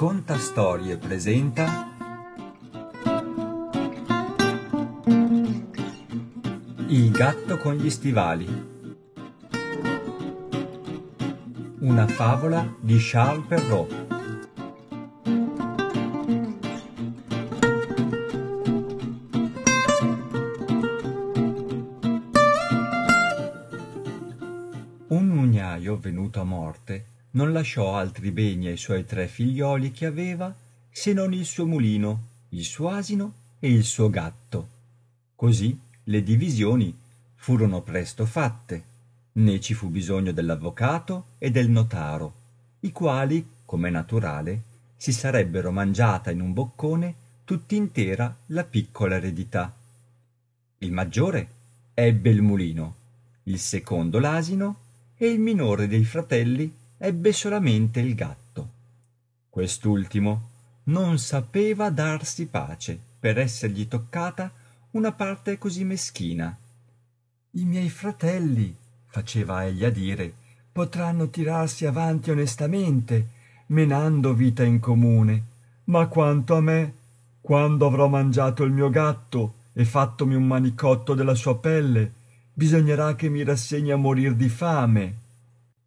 Racconta Storie presenta Il gatto con gli stivali. Una favola di Charles Perrault. Un mugnaio venuto a morte non lasciò altri beni ai suoi tre figlioli che aveva se non il suo mulino, il suo asino e il suo gatto. Così le divisioni furono presto fatte, né ci fu bisogno dell'avvocato e del notaro, i quali, come naturale, si sarebbero mangiata in un boccone tutt'intera la piccola eredità. Il maggiore ebbe il mulino, il secondo l'asino e il minore dei fratelli ebbe solamente il gatto. Quest'ultimo non sapeva darsi pace per essergli toccata una parte così meschina. I miei fratelli, faceva egli a dire, potranno tirarsi avanti onestamente, menando vita in comune, ma quanto a me, quando avrò mangiato il mio gatto e fattomi un manicotto della sua pelle, bisognerà che mi rassegni a morir di fame.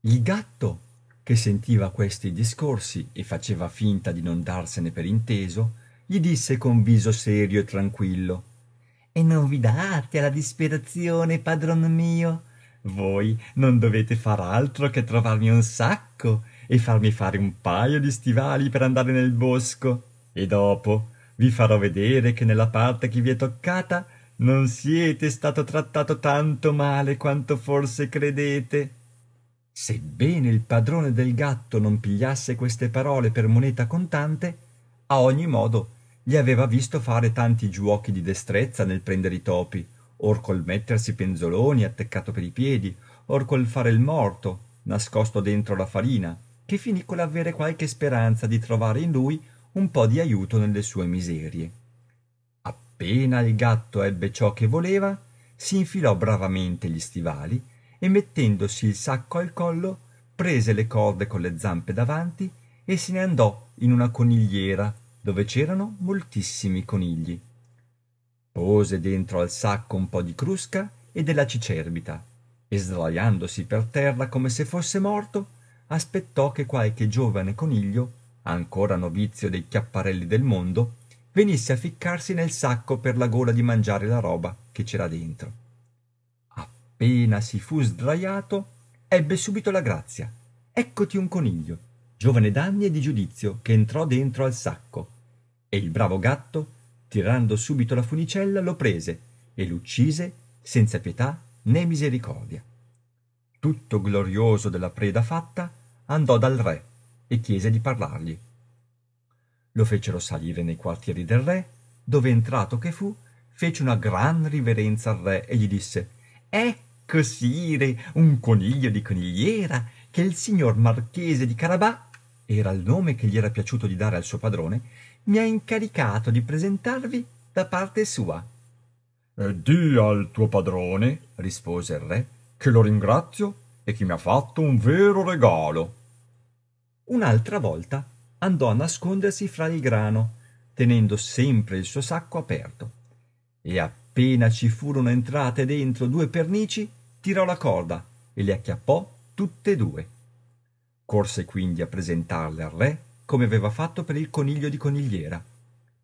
Il gatto che sentiva questi discorsi e faceva finta di non darsene per inteso, gli disse con viso serio e tranquillo E non vi date alla disperazione, padron mio? Voi non dovete far altro che trovarmi un sacco e farmi fare un paio di stivali per andare nel bosco, e dopo vi farò vedere che nella parte che vi è toccata non siete stato trattato tanto male quanto forse credete. Sebbene il padrone del gatto non pigliasse queste parole per moneta contante, a ogni modo gli aveva visto fare tanti giuochi di destrezza nel prendere i topi, or col mettersi penzoloni atteccato per i piedi, or col fare il morto, nascosto dentro la farina, che finì con l'avere qualche speranza di trovare in lui un po di aiuto nelle sue miserie. Appena il gatto ebbe ciò che voleva, si infilò bravamente gli stivali e mettendosi il sacco al collo prese le corde con le zampe davanti e se ne andò in una conigliera dove c'erano moltissimi conigli. Pose dentro al sacco un po di crusca e della cicerbita e sdraiandosi per terra come se fosse morto, aspettò che qualche giovane coniglio, ancora novizio dei chiapparelli del mondo, venisse a ficcarsi nel sacco per la gola di mangiare la roba che c'era dentro appena si fu sdraiato ebbe subito la grazia. Eccoti un coniglio giovane d'anni e di giudizio che entrò dentro al sacco. E il bravo gatto tirando subito la funicella lo prese e l'uccise senza pietà né misericordia. Tutto glorioso della preda fatta andò dal re e chiese di parlargli. Lo fecero salire nei quartieri del re dove entrato che fu fece una gran riverenza al re e gli disse ecco sire un coniglio di conigliera che il signor marchese di carabà era il nome che gli era piaciuto di dare al suo padrone mi ha incaricato di presentarvi da parte sua. E di al tuo padrone rispose il re che lo ringrazio e che mi ha fatto un vero regalo. Un'altra volta andò a nascondersi fra il grano tenendo sempre il suo sacco aperto. E appena ci furono entrate dentro due pernici tirò la corda e le acchiappò tutte e due. Corse quindi a presentarle al re come aveva fatto per il coniglio di conigliera.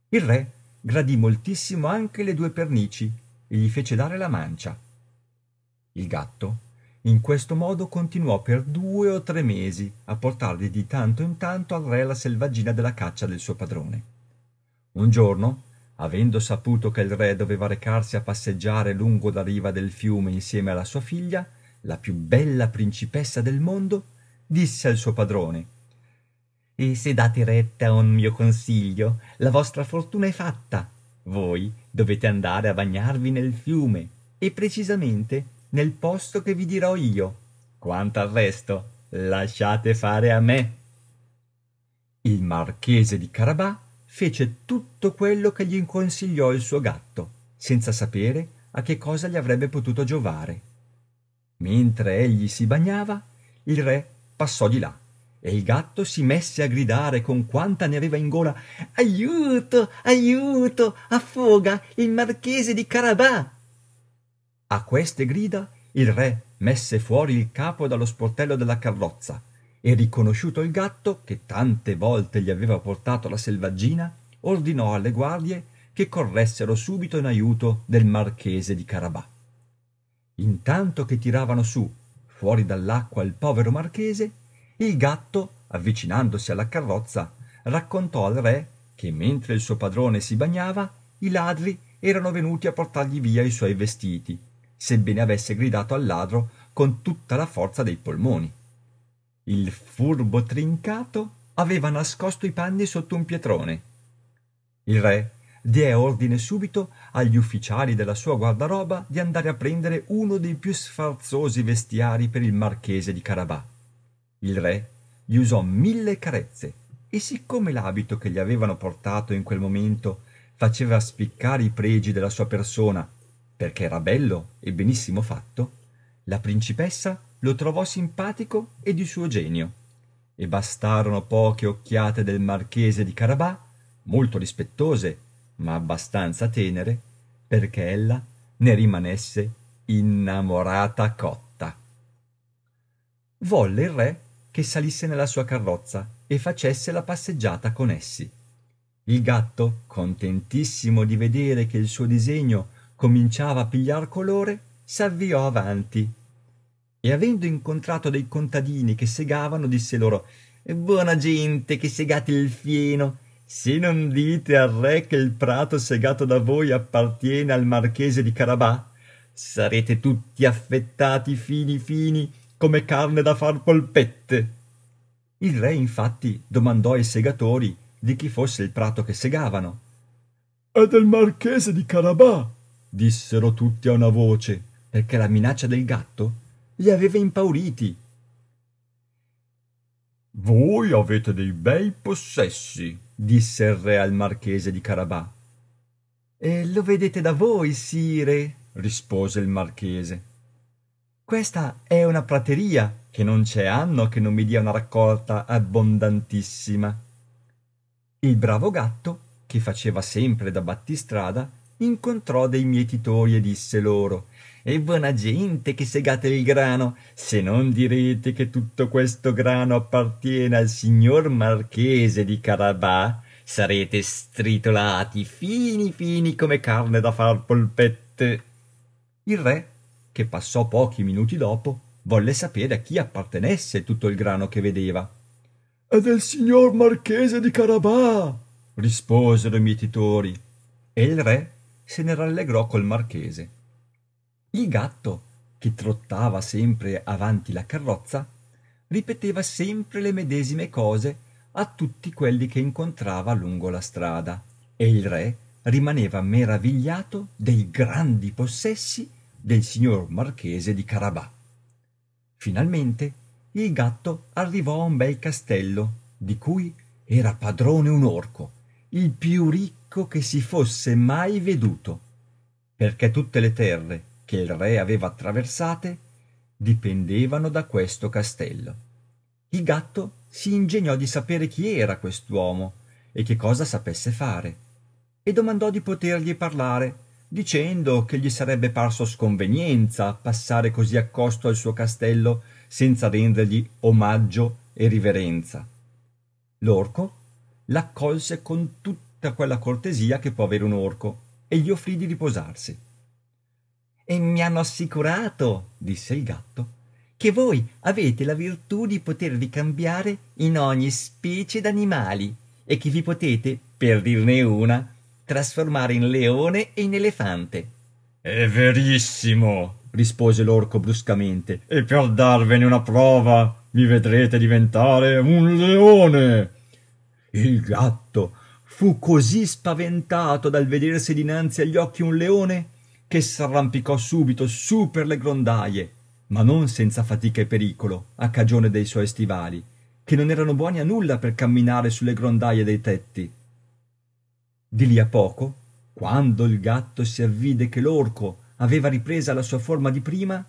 Il re gradì moltissimo anche le due pernici e gli fece dare la mancia. Il gatto in questo modo continuò per due o tre mesi a portargli di tanto in tanto al re la selvaggina della caccia del suo padrone. Un giorno avendo saputo che il re doveva recarsi a passeggiare lungo la riva del fiume insieme alla sua figlia la più bella principessa del mondo disse al suo padrone e se date retta a un mio consiglio la vostra fortuna è fatta. Voi dovete andare a bagnarvi nel fiume e precisamente nel posto che vi dirò io. Quanto al resto lasciate fare a me. Il marchese di carabà fece tutto quello che gli consigliò il suo gatto senza sapere a che cosa gli avrebbe potuto giovare. Mentre egli si bagnava il re passò di là e il gatto si messe a gridare con quanta ne aveva in gola aiuto aiuto affoga il marchese di carabà! A queste grida il re messe fuori il capo dallo sportello della carrozza e riconosciuto il gatto che tante volte gli aveva portato la selvaggina ordinò alle guardie che corressero subito in aiuto del marchese di carabà. Intanto che tiravano su fuori dall'acqua il povero marchese il gatto avvicinandosi alla carrozza raccontò al re che mentre il suo padrone si bagnava i ladri erano venuti a portargli via i suoi vestiti sebbene avesse gridato al ladro con tutta la forza dei polmoni il furbo trincato aveva nascosto i panni sotto un pietrone. Il re diè ordine subito agli ufficiali della sua guardaroba di andare a prendere uno dei più sfarzosi vestiari per il marchese di carabà. Il re gli usò mille carezze e siccome l'abito che gli avevano portato in quel momento faceva spiccare i pregi della sua persona perché era bello e benissimo fatto la principessa lo trovò simpatico e di suo genio. E bastarono poche occhiate del marchese di carabà molto rispettose ma abbastanza tenere perché ella ne rimanesse innamorata cotta. Volle il re che salisse nella sua carrozza e facesse la passeggiata con essi. Il gatto contentissimo di vedere che il suo disegno cominciava a pigliar colore s'avviò avanti e avendo incontrato dei contadini che segavano disse loro buona gente che segate il fieno. Se non dite al re che il prato segato da voi appartiene al marchese di carabà sarete tutti affettati fini fini come carne da far polpette. Il re infatti domandò ai segatori di chi fosse il prato che segavano. È del marchese di carabà dissero tutti a una voce perché la minaccia del gatto li aveva impauriti. Voi avete dei bei possessi disse il re al marchese di carabà. E lo vedete da voi sire? rispose il marchese. Questa è una prateria. Che non c'è anno che non mi dia una raccolta abbondantissima. Il bravo gatto che faceva sempre da battistrada incontrò dei mietitori e disse loro e buona gente che segate il grano. Se non direte che tutto questo grano appartiene al signor marchese di carabà sarete stritolati fini fini come carne da far polpette. Il re che passò pochi minuti dopo volle sapere a chi appartenesse tutto il grano che vedeva. È del signor marchese di carabà risposero i mietitori. E il re se ne rallegrò col marchese il gatto che trottava sempre avanti la carrozza ripeteva sempre le medesime cose a tutti quelli che incontrava lungo la strada e il re rimaneva meravigliato dei grandi possessi del signor marchese di carabà. Finalmente il gatto arrivò a un bel castello di cui era padrone un orco il più ricco che si fosse mai veduto perché tutte le terre che il re aveva attraversate dipendevano da questo castello. Il gatto si ingegnò di sapere chi era quest'uomo e che cosa sapesse fare e domandò di potergli parlare dicendo che gli sarebbe parso sconvenienza passare così accosto al suo castello senza rendergli omaggio e riverenza. L'orco l'accolse con tutta quella cortesia che può avere un orco e gli offrì di riposarsi e mi hanno assicurato disse il gatto che voi avete la virtù di potervi cambiare in ogni specie d'animali e che vi potete per dirne una trasformare in leone e in elefante. È verissimo rispose l'orco bruscamente e per darvene una prova mi vedrete diventare un leone. Il gatto fu così spaventato dal vedersi dinanzi agli occhi un leone che s'arrampicò subito su per le grondaie ma non senza fatica e pericolo a cagione dei suoi stivali che non erano buoni a nulla per camminare sulle grondaie dei tetti di lì a poco quando il gatto si avvide che l'orco aveva ripresa la sua forma di prima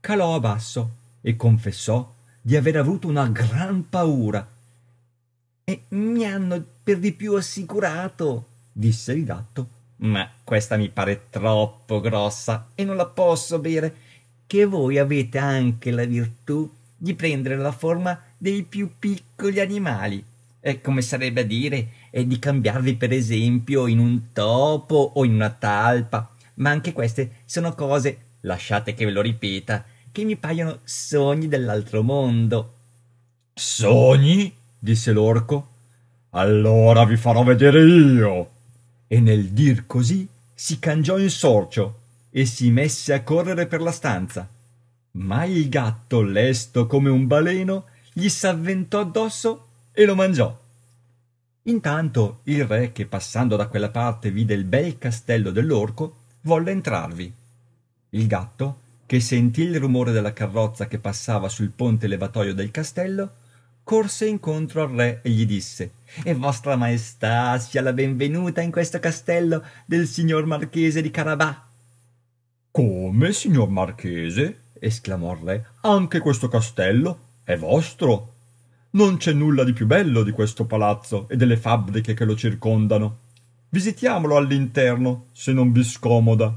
calò a basso e confessò di aver avuto una gran paura. E mi hanno per di più assicurato, disse il gatto. Ma questa mi pare troppo grossa e non la posso bere, che voi avete anche la virtù di prendere la forma dei più piccoli animali. È come sarebbe a dire, è di cambiarvi per esempio in un topo o in una talpa. Ma anche queste sono cose, lasciate che ve lo ripeta, che mi paiono sogni dell'altro mondo. Sogni? disse l'orco. Allora vi farò vedere io. E nel dir così si cangiò in sorcio e si messe a correre per la stanza. Ma il gatto, lesto come un baleno, gli s'avventò addosso e lo mangiò. Intanto il re, che passando da quella parte vide il bel castello dell'orco, volle entrarvi. Il gatto, che sentì il rumore della carrozza che passava sul ponte levatoio del castello, corse incontro al re e gli disse E vostra maestà sia la benvenuta in questo castello del signor marchese di Carabà. Come, signor marchese? esclamò il re. Anche questo castello è vostro? Non c'è nulla di più bello di questo palazzo e delle fabbriche che lo circondano. Visitiamolo all'interno, se non vi scomoda.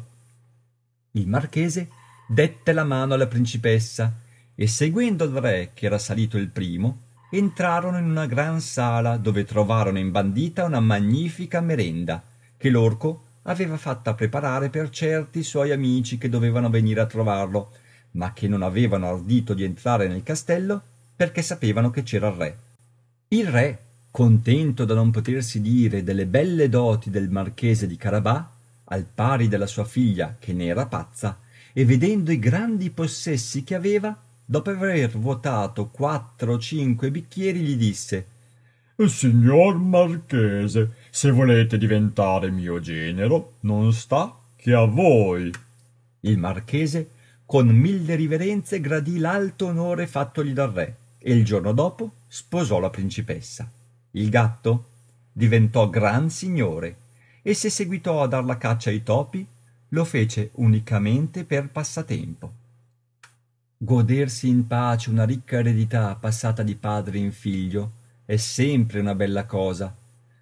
Il marchese dette la mano alla principessa e seguendo il re che era salito il primo entrarono in una gran sala dove trovarono imbandita una magnifica merenda che l'orco aveva fatta preparare per certi suoi amici che dovevano venire a trovarlo ma che non avevano ardito di entrare nel castello perché sapevano che c'era il re. Il re contento da non potersi dire delle belle doti del marchese di carabà al pari della sua figlia che ne era pazza e vedendo i grandi possessi che aveva dopo aver vuotato quattro o cinque bicchieri gli disse signor marchese se volete diventare mio genero non sta che a voi. Il marchese con mille riverenze gradì l'alto onore fattogli dal re e il giorno dopo sposò la principessa. Il gatto diventò gran signore e se seguitò a dar la caccia ai topi lo fece unicamente per passatempo godersi in pace una ricca eredità passata di padre in figlio è sempre una bella cosa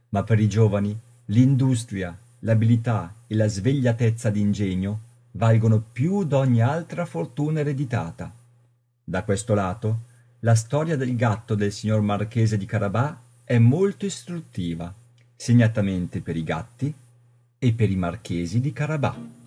ma per i giovani l'industria l'abilità e la svegliatezza d'ingegno valgono più d'ogni altra fortuna ereditata. Da questo lato la storia del gatto del signor marchese di carabà è molto istruttiva segnatamente per i gatti e per i marchesi di carabà